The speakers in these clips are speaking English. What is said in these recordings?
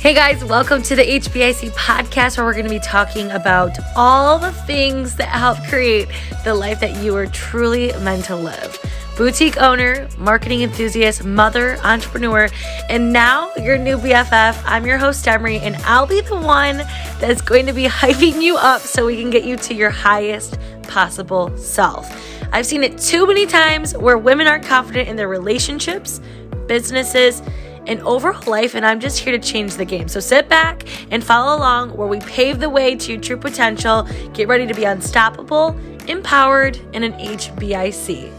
Hey guys, welcome to the HBIC podcast where we're going to be talking about all the things that help create the life that you are truly meant to live. Boutique owner, marketing enthusiast, mother, entrepreneur, and now your new BFF. I'm your host, Emery, and I'll be the one that's going to be hyping you up so we can get you to your highest possible self. I've seen it too many times where women aren't confident in their relationships, businesses, and overall life, and I'm just here to change the game. So sit back and follow along where we pave the way to your true potential. Get ready to be unstoppable, empowered, and an HBIC.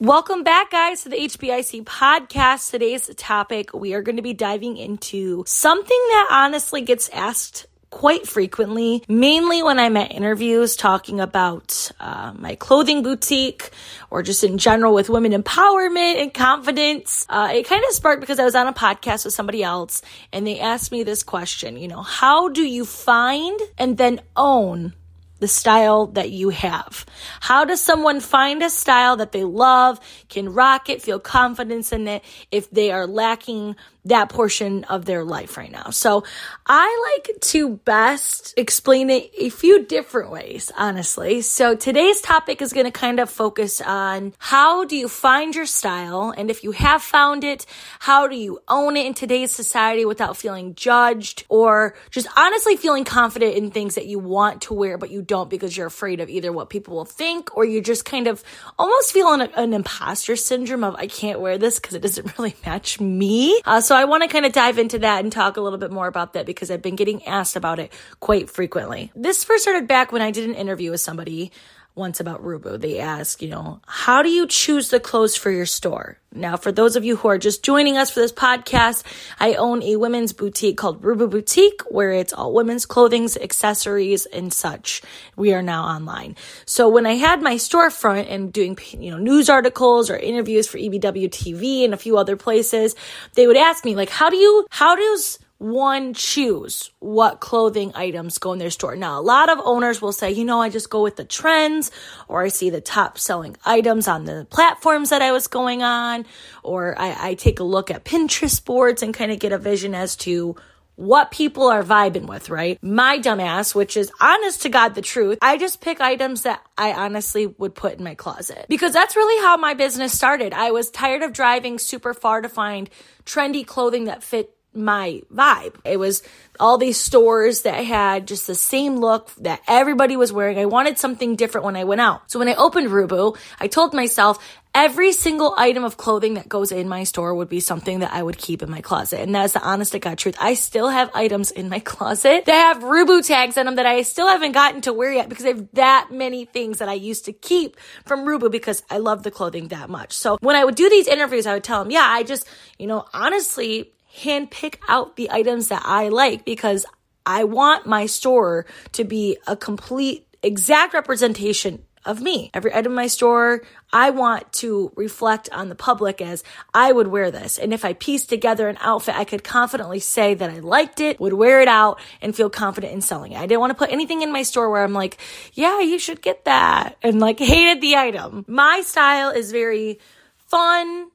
Welcome back, guys, to the HBIC podcast. Today's topic, we are going to be diving into something that honestly gets asked quite frequently, mainly when I'm at interviews talking about uh, my clothing boutique or just in general with women empowerment and confidence. Uh, it kind of sparked because I was on a podcast with somebody else and they asked me this question, you know, how do you find and then own the style that you have. How does someone find a style that they love, can rock it, feel confidence in it if they are lacking that portion of their life right now. So I like to best explain it a few different ways, honestly. So today's topic is going to kind of focus on how do you find your style? And if you have found it, how do you own it in today's society without feeling judged or just honestly feeling confident in things that you want to wear, but you don't because you're afraid of either what people will think or you just kind of almost feel an, an imposter syndrome of I can't wear this because it doesn't really match me. Uh, so so I want to kind of dive into that and talk a little bit more about that because I've been getting asked about it quite frequently. This first started back when I did an interview with somebody once about Rubu. They ask, you know, how do you choose the clothes for your store? Now, for those of you who are just joining us for this podcast, I own a women's boutique called Rubu Boutique, where it's all women's clothing, accessories, and such. We are now online. So when I had my storefront and doing, you know, news articles or interviews for EBW TV and a few other places, they would ask me, like, how do you, how does one choose what clothing items go in their store. Now, a lot of owners will say, you know, I just go with the trends or I see the top selling items on the platforms that I was going on, or I, I take a look at Pinterest boards and kind of get a vision as to what people are vibing with, right? My dumbass, which is honest to God the truth, I just pick items that I honestly would put in my closet because that's really how my business started. I was tired of driving super far to find trendy clothing that fit my vibe. It was all these stores that had just the same look that everybody was wearing. I wanted something different when I went out. So when I opened Rubu, I told myself every single item of clothing that goes in my store would be something that I would keep in my closet. And that's the honest to God truth. I still have items in my closet that have Rubu tags on them that I still haven't gotten to wear yet because I have that many things that I used to keep from Rubu because I love the clothing that much. So when I would do these interviews, I would tell them, yeah, I just, you know, honestly, handpick out the items that I like because I want my store to be a complete, exact representation of me. Every item in my store, I want to reflect on the public as I would wear this. And if I piece together an outfit, I could confidently say that I liked it, would wear it out, and feel confident in selling it. I didn't want to put anything in my store where I'm like, yeah, you should get that, and like hated the item. My style is very fun,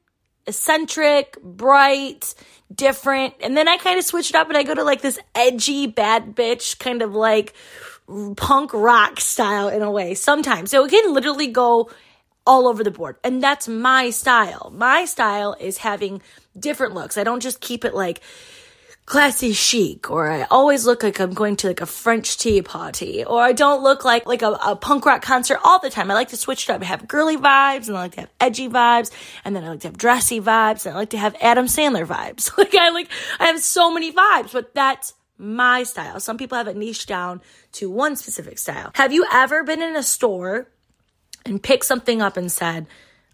eccentric, bright, different. And then I kind of switch it up and I go to like this edgy bad bitch kind of like punk rock style in a way sometimes. So it can literally go all over the board. And that's my style. My style is having different looks. I don't just keep it like classy chic or I always look like I'm going to like a French tea party or I don't look like like a, a, punk rock concert all the time. I like to switch it up. I have girly vibes and I like to have edgy vibes and then I like to have dressy vibes and I like to have Adam Sandler vibes. like I like I have so many vibes, but that's my style. Some people have it niched down to one specific style. Have you ever been in a store and picked something up and said,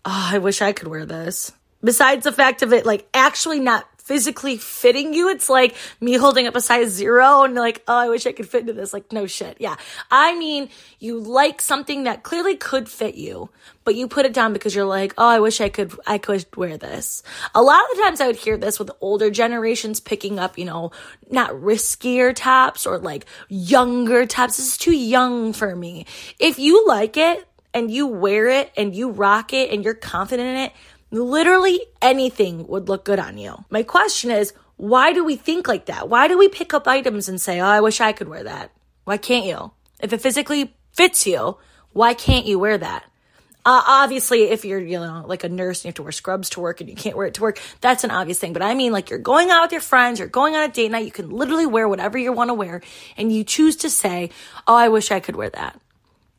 "Oh, I wish I could wear this." Besides the fact of it like actually not physically fitting you. It's like me holding up a size zero and like, oh, I wish I could fit into this. Like, no shit. Yeah. I mean, you like something that clearly could fit you, but you put it down because you're like, oh, I wish I could, I could wear this. A lot of the times I would hear this with older generations picking up, you know, not riskier tops or like younger tops. This is too young for me. If you like it and you wear it and you rock it and you're confident in it, Literally anything would look good on you. My question is, why do we think like that? Why do we pick up items and say, oh, I wish I could wear that? Why can't you? If it physically fits you, why can't you wear that? Uh, obviously, if you're, you know, like a nurse and you have to wear scrubs to work and you can't wear it to work, that's an obvious thing. But I mean, like you're going out with your friends, you're going on a date night, you can literally wear whatever you want to wear and you choose to say, oh, I wish I could wear that.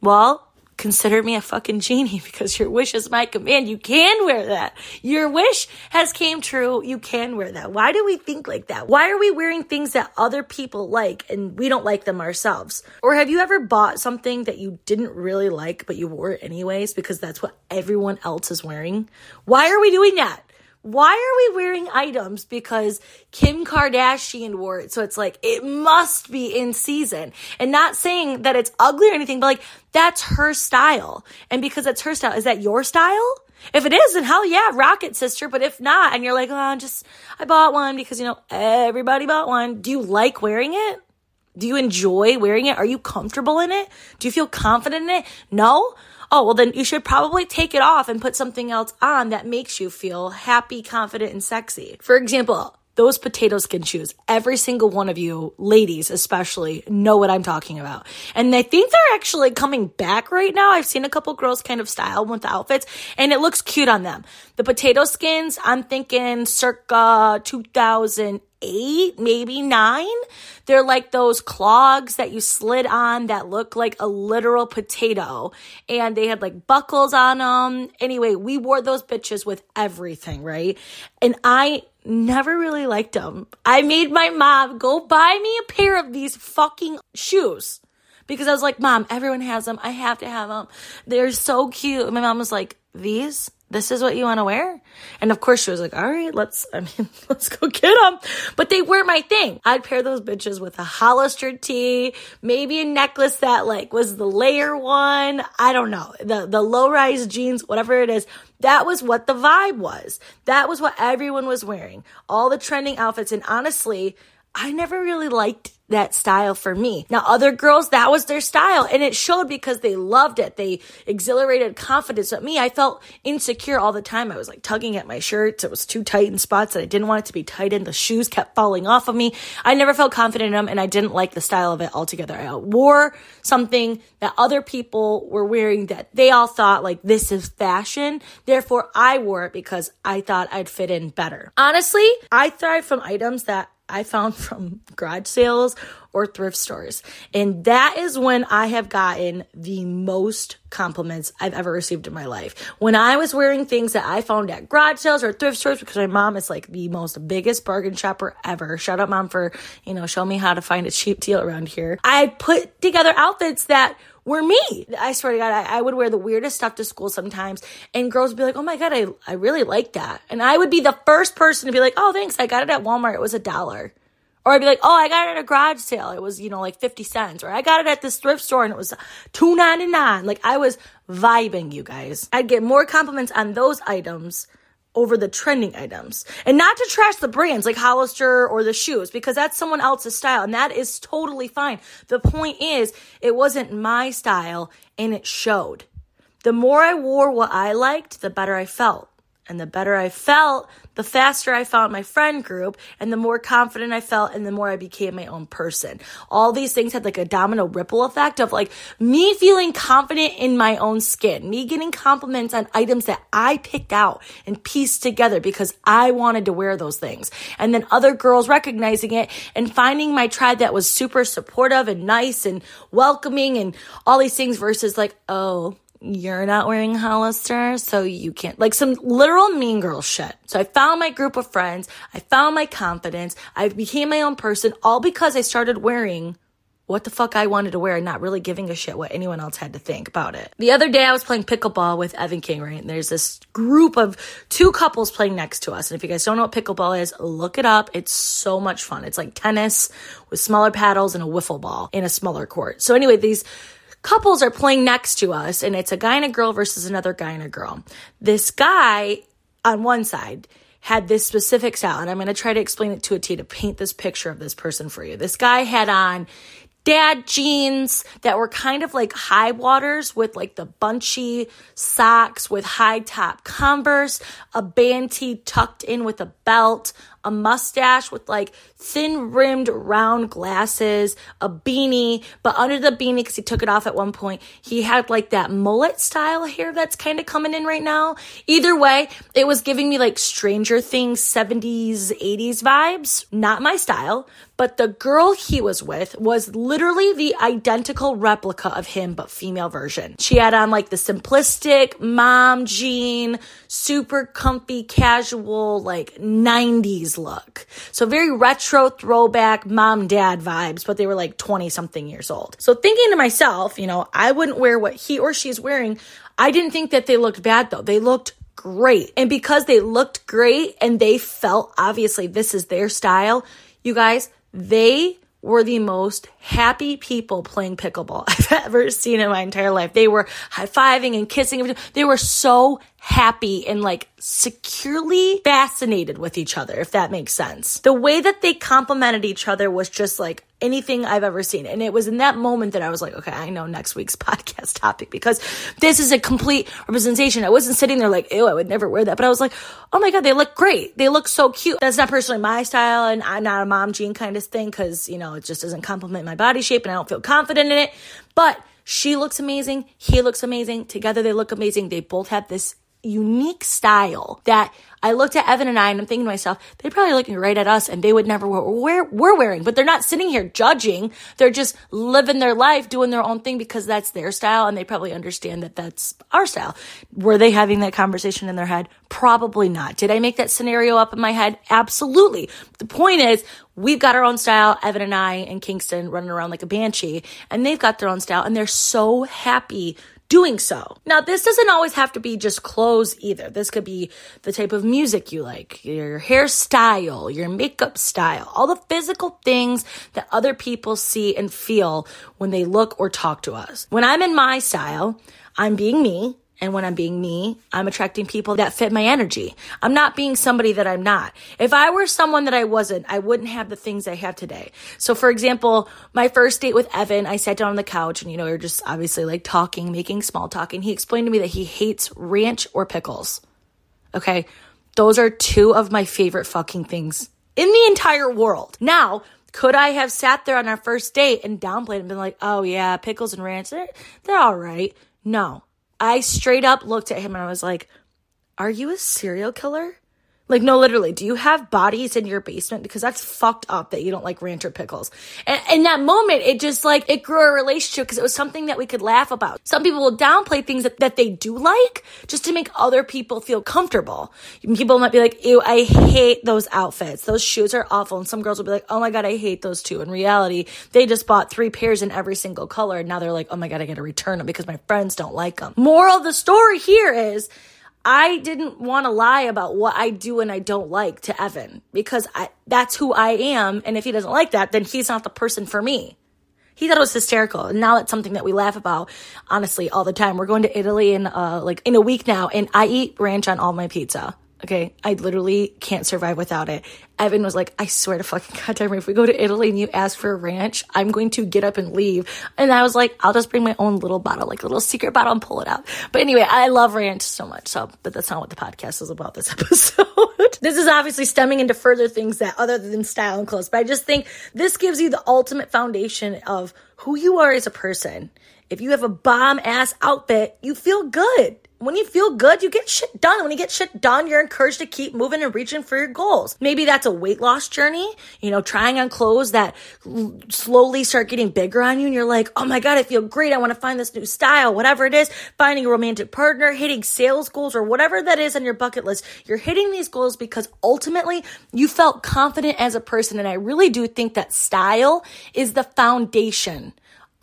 Well, consider me a fucking genie because your wish is my command. You can wear that. Your wish has came true. You can wear that. Why do we think like that? Why are we wearing things that other people like and we don't like them ourselves? Or have you ever bought something that you didn't really like, but you wore it anyways because that's what everyone else is wearing? Why are we doing that? Why are we wearing items because Kim Kardashian wore it? So it's like, it must be in season. And not saying that it's ugly or anything, but like, that's her style. And because it's her style, is that your style? If it is, then hell yeah, rock it, sister. But if not, and you're like, oh, i just, I bought one because, you know, everybody bought one. Do you like wearing it? Do you enjoy wearing it? Are you comfortable in it? Do you feel confident in it? No? Oh, well, then you should probably take it off and put something else on that makes you feel happy, confident, and sexy. For example, those potato skin shoes, every single one of you, ladies especially, know what I'm talking about. And I think they're actually coming back right now. I've seen a couple girls kind of style with the outfits and it looks cute on them. The potato skins, I'm thinking circa 2000 eight, maybe nine. They're like those clogs that you slid on that look like a literal potato. And they had like buckles on them. Anyway, we wore those bitches with everything, right? And I never really liked them. I made my mom go buy me a pair of these fucking shoes because I was like, Mom, everyone has them. I have to have them. They're so cute. My mom was like, These? This is what you want to wear? And of course she was like, all right, let's, I mean, let's go get them. But they were my thing. I'd pair those bitches with a Hollister tee, maybe a necklace that like was the layer one. I don't know. The, the low rise jeans, whatever it is. That was what the vibe was. That was what everyone was wearing. All the trending outfits. And honestly, I never really liked that style for me. Now, other girls, that was their style and it showed because they loved it. They exhilarated confidence. But me, I felt insecure all the time. I was like tugging at my shirts. It was too tight in spots and I didn't want it to be tight in. The shoes kept falling off of me. I never felt confident in them and I didn't like the style of it altogether. I wore something that other people were wearing that they all thought like this is fashion. Therefore, I wore it because I thought I'd fit in better. Honestly, I thrive from items that I found from garage sales or thrift stores. And that is when I have gotten the most compliments I've ever received in my life. When I was wearing things that I found at garage sales or thrift stores, because my mom is like the most biggest bargain shopper ever. Shout out mom for, you know, show me how to find a cheap deal around here. I put together outfits that were me. I swear to God, I, I, would wear the weirdest stuff to school sometimes, and girls would be like, "Oh my God, I I really like that," and I would be the first person to be like, "Oh, thanks, I got it at Walmart. It was a dollar." Or I'd be like, oh, I got it at a garage sale. It was, you know, like 50 cents. Or I got it at this thrift store and it was two ninety nine. Like I was vibing, you guys. I'd get more compliments on those items over the trending items. And not to trash the brands like Hollister or the shoes because that's someone else's style and that is totally fine. The point is, it wasn't my style and it showed. The more I wore what I liked, the better I felt. And the better I felt, the faster I found my friend group and the more confident I felt and the more I became my own person. All these things had like a domino ripple effect of like me feeling confident in my own skin, me getting compliments on items that I picked out and pieced together because I wanted to wear those things. And then other girls recognizing it and finding my tribe that was super supportive and nice and welcoming and all these things versus like, oh, you're not wearing Hollister, so you can't. Like some literal mean girl shit. So I found my group of friends. I found my confidence. I became my own person all because I started wearing what the fuck I wanted to wear and not really giving a shit what anyone else had to think about it. The other day I was playing pickleball with Evan King, right? And there's this group of two couples playing next to us. And if you guys don't know what pickleball is, look it up. It's so much fun. It's like tennis with smaller paddles and a wiffle ball in a smaller court. So anyway, these couples are playing next to us and it's a guy and a girl versus another guy and a girl. This guy on one side had this specific style and I'm going to try to explain it to a T to paint this picture of this person for you. This guy had on dad jeans that were kind of like high waters with like the bunchy socks with high top Converse, a band tee tucked in with a belt, a mustache with like thin rimmed round glasses, a beanie, but under the beanie, because he took it off at one point, he had like that mullet style hair that's kind of coming in right now. Either way, it was giving me like Stranger Things 70s, 80s vibes. Not my style, but the girl he was with was literally the identical replica of him, but female version. She had on like the simplistic mom jean, super comfy, casual, like 90s look. So very retro throwback mom dad vibes, but they were like 20 something years old. So thinking to myself, you know, I wouldn't wear what he or she's wearing. I didn't think that they looked bad though. They looked great. And because they looked great and they felt obviously this is their style, you guys, they were the most happy people playing pickleball I've ever seen in my entire life. They were high fiving and kissing. They were so happy and like securely fascinated with each other, if that makes sense. The way that they complimented each other was just like anything I've ever seen. And it was in that moment that I was like, okay, I know next week's podcast topic because this is a complete representation. I wasn't sitting there like, ew, I would never wear that. But I was like, oh my God, they look great. They look so cute. That's not personally my style and I'm not a mom jean kind of thing because, you know, it just doesn't compliment my body shape and I don't feel confident in it. But she looks amazing. He looks amazing. Together they look amazing. They both have this unique style that I looked at Evan and I and I'm thinking to myself, they're probably looking right at us and they would never wear what we're wearing, but they're not sitting here judging. They're just living their life, doing their own thing because that's their style and they probably understand that that's our style. Were they having that conversation in their head? Probably not. Did I make that scenario up in my head? Absolutely. The point is, we've got our own style, Evan and I and Kingston running around like a banshee, and they've got their own style and they're so happy doing so. Now, this doesn't always have to be just clothes either. This could be the type of music you like, your hairstyle, your makeup style, all the physical things that other people see and feel when they look or talk to us. When I'm in my style, I'm being me. And when I'm being me, I'm attracting people that fit my energy. I'm not being somebody that I'm not. If I were someone that I wasn't, I wouldn't have the things I have today. So for example, my first date with Evan, I sat down on the couch and, you know, we are just obviously like talking, making small talk. And he explained to me that he hates ranch or pickles. Okay. Those are two of my favorite fucking things in the entire world. Now, could I have sat there on our first date and downplayed and been like, oh yeah, pickles and ranch, they're, they're all right. No, I straight up looked at him and I was like, Are you a serial killer? Like, no, literally, do you have bodies in your basement? Because that's fucked up that you don't like rancher pickles. And in that moment, it just like, it grew a relationship because it was something that we could laugh about. Some people will downplay things that, that they do like just to make other people feel comfortable. People might be like, ew, I hate those outfits. Those shoes are awful. And some girls will be like, oh my God, I hate those too. In reality, they just bought three pairs in every single color. And now they're like, oh my God, I gotta return them because my friends don't like them. Moral of the story here is, I didn't want to lie about what I do and I don't like to Evan because I, that's who I am. And if he doesn't like that, then he's not the person for me. He thought it was hysterical. And now it's something that we laugh about, honestly, all the time. We're going to Italy in, uh, like in a week now and I eat ranch on all my pizza. Okay. I literally can't survive without it. Evan was like, I swear to fucking goddamn, if we go to Italy and you ask for a ranch, I'm going to get up and leave. And I was like, I'll just bring my own little bottle, like a little secret bottle and pull it out. But anyway, I love ranch so much. So, but that's not what the podcast is about this episode. this is obviously stemming into further things that other than style and clothes. But I just think this gives you the ultimate foundation of who you are as a person. If you have a bomb ass outfit, you feel good when you feel good, you get shit done. When you get shit done, you're encouraged to keep moving and reaching for your goals. Maybe that's a weight loss journey, you know, trying on clothes that slowly start getting bigger on you. And you're like, oh my God, I feel great. I want to find this new style, whatever it is, finding a romantic partner, hitting sales goals or whatever that is on your bucket list. You're hitting these goals because ultimately you felt confident as a person. And I really do think that style is the foundation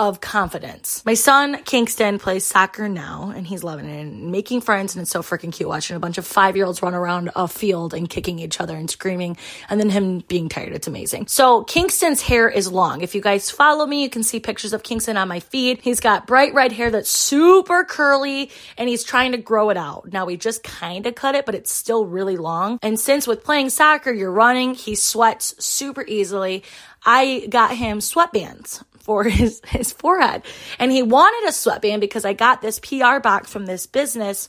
of confidence. My son, Kingston, plays soccer now and he's loving it and making friends. And it's so freaking cute watching a bunch of five year olds run around a field and kicking each other and screaming and then him being tired. It's amazing. So Kingston's hair is long. If you guys follow me, you can see pictures of Kingston on my feed. He's got bright red hair that's super curly and he's trying to grow it out. Now we just kind of cut it, but it's still really long. And since with playing soccer, you're running, he sweats super easily. I got him sweatbands for his, his forehead. And he wanted a sweatband because I got this PR box from this business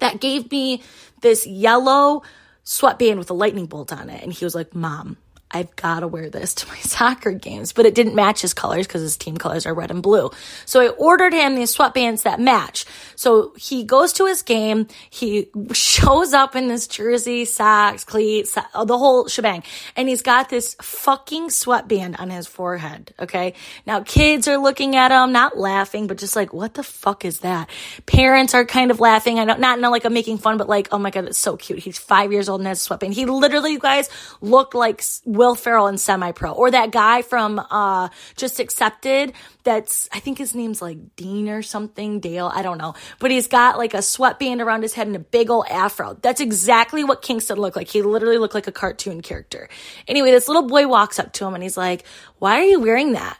that gave me this yellow sweatband with a lightning bolt on it. And he was like, Mom, I've got to wear this to my soccer games, but it didn't match his colors because his team colors are red and blue. So I ordered him these sweatbands that match. So he goes to his game. He shows up in this jersey, socks, cleats, uh, the whole shebang. And he's got this fucking sweatband on his forehead. Okay. Now kids are looking at him, not laughing, but just like, what the fuck is that? Parents are kind of laughing. I don't, not, not like I'm making fun, but like, oh my God, it's so cute. He's five years old and has a sweatband. He literally, you guys, look like Will Ferrell in Semi Pro, or that guy from uh, Just Accepted. That's I think his name's like Dean or something, Dale. I don't know, but he's got like a sweatband around his head and a big old afro. That's exactly what Kingston looked like. He literally looked like a cartoon character. Anyway, this little boy walks up to him and he's like, "Why are you wearing that?"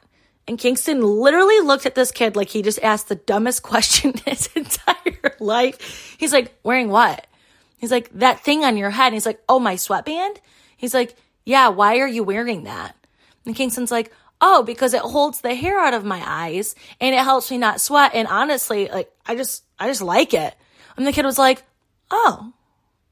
And Kingston literally looked at this kid like he just asked the dumbest question in his entire life. He's like, wearing what? He's like, that thing on your head. And he's like, oh, my sweatband? He's like, yeah, why are you wearing that? And Kingston's like, oh, because it holds the hair out of my eyes and it helps me not sweat. And honestly, like, I just, I just like it. And the kid was like, oh,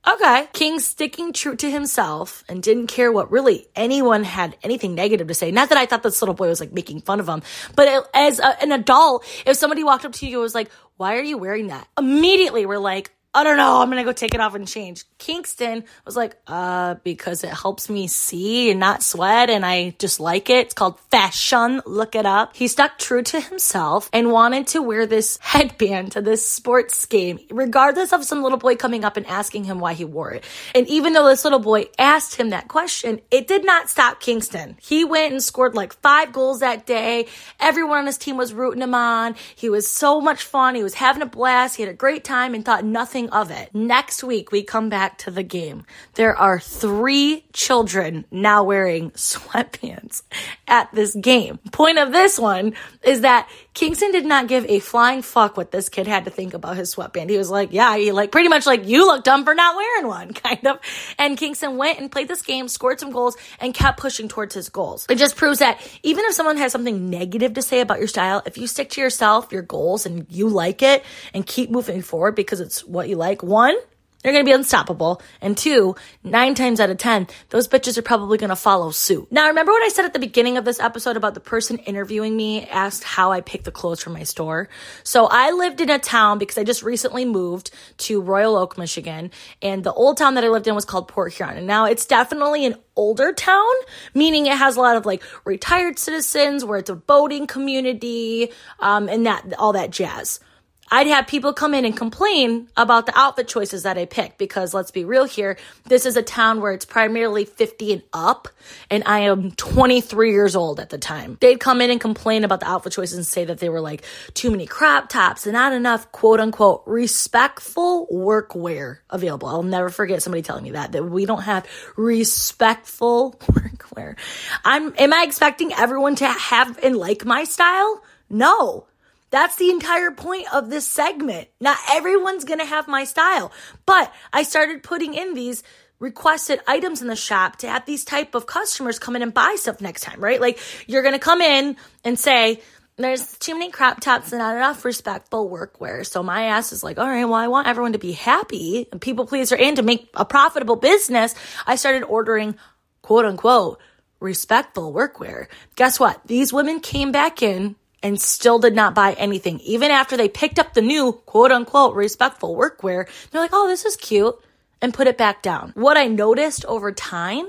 okay. King sticking true to himself and didn't care what really anyone had anything negative to say. Not that I thought this little boy was like making fun of him, but it, as a, an adult, if somebody walked up to you and was like, why are you wearing that? Immediately we're like, I don't know. I'm going to go take it off and change. Kingston was like, uh, because it helps me see and not sweat and I just like it. It's called fashion. Look it up. He stuck true to himself and wanted to wear this headband to this sports game, regardless of some little boy coming up and asking him why he wore it. And even though this little boy asked him that question, it did not stop Kingston. He went and scored like five goals that day. Everyone on his team was rooting him on. He was so much fun. He was having a blast. He had a great time and thought nothing of it. Next week, we come back to the game. There are three children now wearing sweatpants at this game. Point of this one is that Kingston did not give a flying fuck what this kid had to think about his sweatband. He was like, yeah, he like pretty much like, you look dumb for not wearing one, kind of. And Kingston went and played this game, scored some goals, and kept pushing towards his goals. It just proves that even if someone has something negative to say about your style, if you stick to yourself, your goals, and you like it and keep moving forward because it's what you like, one, they're going to be unstoppable. And two, nine times out of 10, those bitches are probably going to follow suit. Now, remember what I said at the beginning of this episode about the person interviewing me asked how I picked the clothes for my store? So I lived in a town because I just recently moved to Royal Oak, Michigan. And the old town that I lived in was called Port Huron. And now it's definitely an older town, meaning it has a lot of like retired citizens where it's a boating community, um, and that, all that jazz. I'd have people come in and complain about the outfit choices that I picked because let's be real here, this is a town where it's primarily 50 and up, and I am 23 years old at the time. They'd come in and complain about the outfit choices and say that they were like too many crop tops and not enough quote unquote respectful workwear available. I'll never forget somebody telling me that, that we don't have respectful workwear. I'm, am I expecting everyone to have and like my style? No. That's the entire point of this segment. Not everyone's going to have my style, but I started putting in these requested items in the shop to have these type of customers come in and buy stuff next time, right? Like you're going to come in and say, there's too many crop tops and not enough respectful workwear. So my ass is like, all right, well, I want everyone to be happy and people pleaser and to make a profitable business. I started ordering quote unquote respectful workwear. Guess what? These women came back in and still did not buy anything. Even after they picked up the new quote unquote respectful workwear, they're like, oh, this is cute, and put it back down. What I noticed over time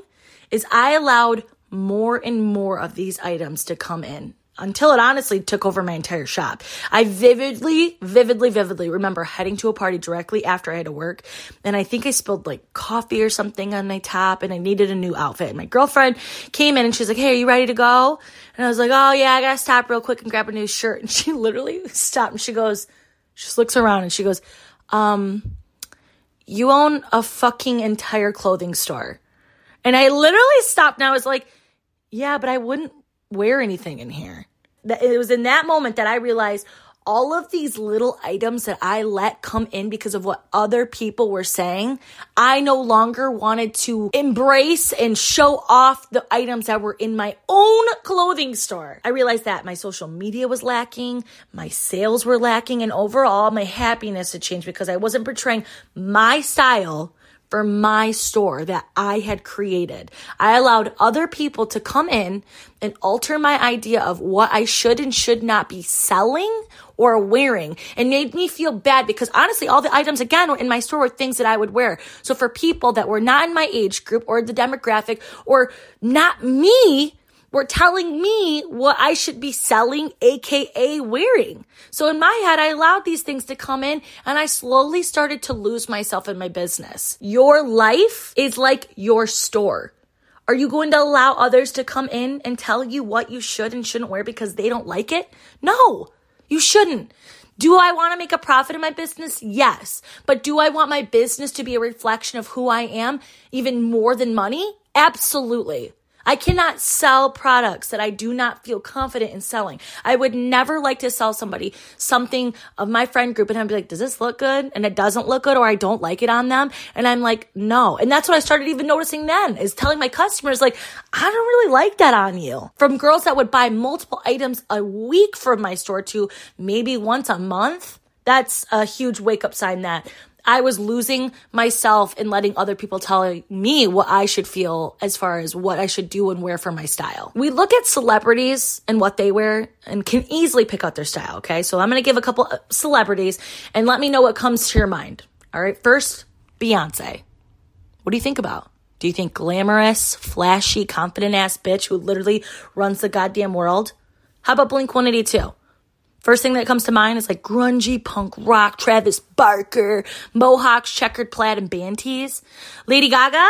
is I allowed more and more of these items to come in until it honestly took over my entire shop. I vividly, vividly, vividly remember heading to a party directly after I had to work. And I think I spilled like coffee or something on my top and I needed a new outfit. And my girlfriend came in and she's like, Hey, are you ready to go? And I was like, Oh yeah, I gotta stop real quick and grab a new shirt. And she literally stopped and she goes, she just looks around and she goes, um, you own a fucking entire clothing store. And I literally stopped and I was like, yeah, but I wouldn't wear anything in here. It was in that moment that I realized all of these little items that I let come in because of what other people were saying, I no longer wanted to embrace and show off the items that were in my own clothing store. I realized that my social media was lacking, my sales were lacking, and overall my happiness had changed because I wasn't portraying my style for my store that I had created. I allowed other people to come in and alter my idea of what I should and should not be selling or wearing and made me feel bad because honestly, all the items again in my store were things that I would wear. So for people that were not in my age group or the demographic or not me, were telling me what I should be selling, aka wearing. So in my head, I allowed these things to come in and I slowly started to lose myself in my business. Your life is like your store. Are you going to allow others to come in and tell you what you should and shouldn't wear because they don't like it? No, you shouldn't. Do I want to make a profit in my business? Yes. But do I want my business to be a reflection of who I am even more than money? Absolutely. I cannot sell products that I do not feel confident in selling. I would never like to sell somebody something of my friend group and I'd be like, does this look good? And it doesn't look good or I don't like it on them. And I'm like, no. And that's what I started even noticing then is telling my customers like, I don't really like that on you. From girls that would buy multiple items a week from my store to maybe once a month. That's a huge wake up sign that I was losing myself in letting other people tell me what I should feel as far as what I should do and wear for my style. We look at celebrities and what they wear and can easily pick out their style. Okay. So I'm to give a couple celebrities and let me know what comes to your mind. All right. First, Beyonce. What do you think about? Do you think glamorous, flashy, confident ass bitch who literally runs the goddamn world? How about Blink 182? First thing that comes to mind is like grungy punk rock, Travis Barker, mohawks, checkered plaid, and band tees. Lady Gaga,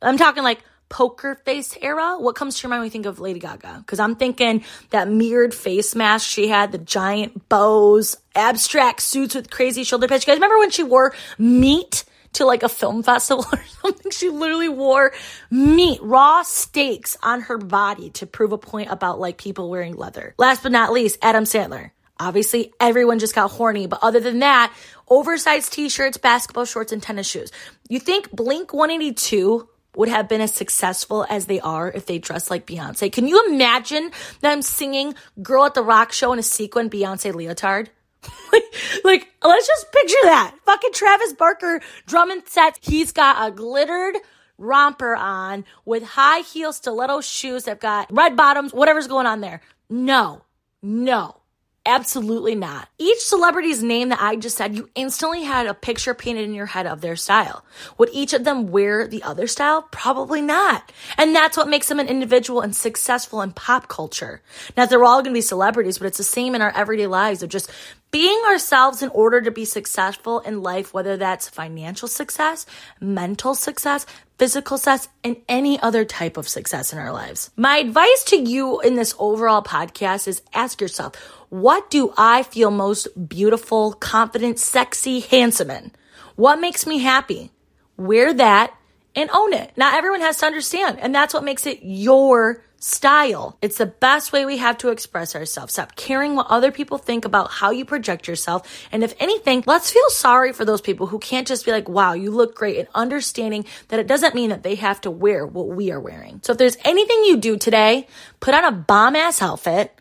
I'm talking like poker face era. What comes to your mind when you think of Lady Gaga? Because I'm thinking that mirrored face mask she had, the giant bows, abstract suits with crazy shoulder pads. You guys remember when she wore meat? to like a film festival or something. She literally wore meat, raw steaks on her body to prove a point about like people wearing leather. Last but not least, Adam Sandler. Obviously, everyone just got horny, but other than that, oversized t shirts, basketball shorts, and tennis shoes. You think Blink 182 would have been as successful as they are if they dressed like Beyonce? Can you imagine them singing Girl at the Rock Show in a sequin Beyonce leotard? like, let's just picture that. Fucking Travis Barker drumming sets. He's got a glittered romper on with high heel stiletto shoes that got red bottoms, whatever's going on there. No, no. Absolutely not. Each celebrity's name that I just said, you instantly had a picture painted in your head of their style. Would each of them wear the other style? Probably not. And that's what makes them an individual and successful in pop culture. Now, they're all going to be celebrities, but it's the same in our everyday lives of just being ourselves in order to be successful in life, whether that's financial success, mental success, physical success, and any other type of success in our lives. My advice to you in this overall podcast is ask yourself, what do I feel most beautiful, confident, sexy, handsome in? What makes me happy? Wear that and own it. Not everyone has to understand. And that's what makes it your style. It's the best way we have to express ourselves. Stop caring what other people think about how you project yourself. And if anything, let's feel sorry for those people who can't just be like, wow, you look great and understanding that it doesn't mean that they have to wear what we are wearing. So if there's anything you do today, put on a bomb ass outfit.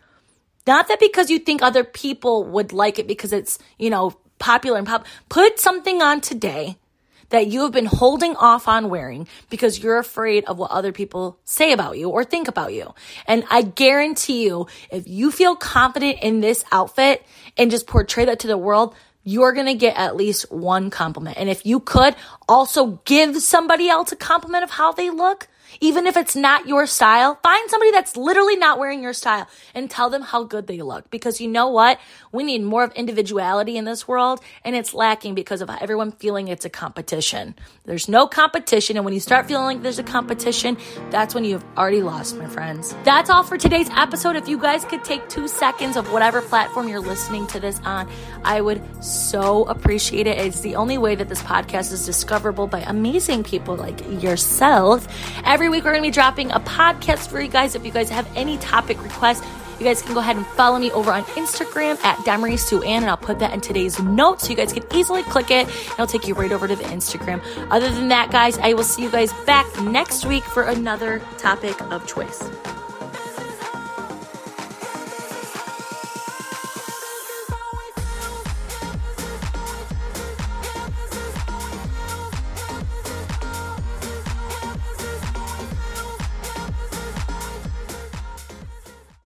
Not that because you think other people would like it because it's, you know, popular and pop. Put something on today that you have been holding off on wearing because you're afraid of what other people say about you or think about you. And I guarantee you, if you feel confident in this outfit and just portray that to the world, you're going to get at least one compliment. And if you could also give somebody else a compliment of how they look, even if it's not your style, find somebody that's literally not wearing your style and tell them how good they look. Because you know what? We need more of individuality in this world and it's lacking because of everyone feeling it's a competition. There's no competition. And when you start feeling like there's a competition, that's when you've already lost, my friends. That's all for today's episode. If you guys could take two seconds of whatever platform you're listening to this on, I would so appreciate it. It's the only way that this podcast is discoverable by amazing people like yourself. Every week, we're going to be dropping a podcast for you guys. If you guys have any topic requests, You guys can go ahead and follow me over on Instagram at Demery Sue Ann, and I'll put that in today's notes so you guys can easily click it. And it'll take you right over to the Instagram. Other than that, guys, I will see you guys back next week for another topic of choice.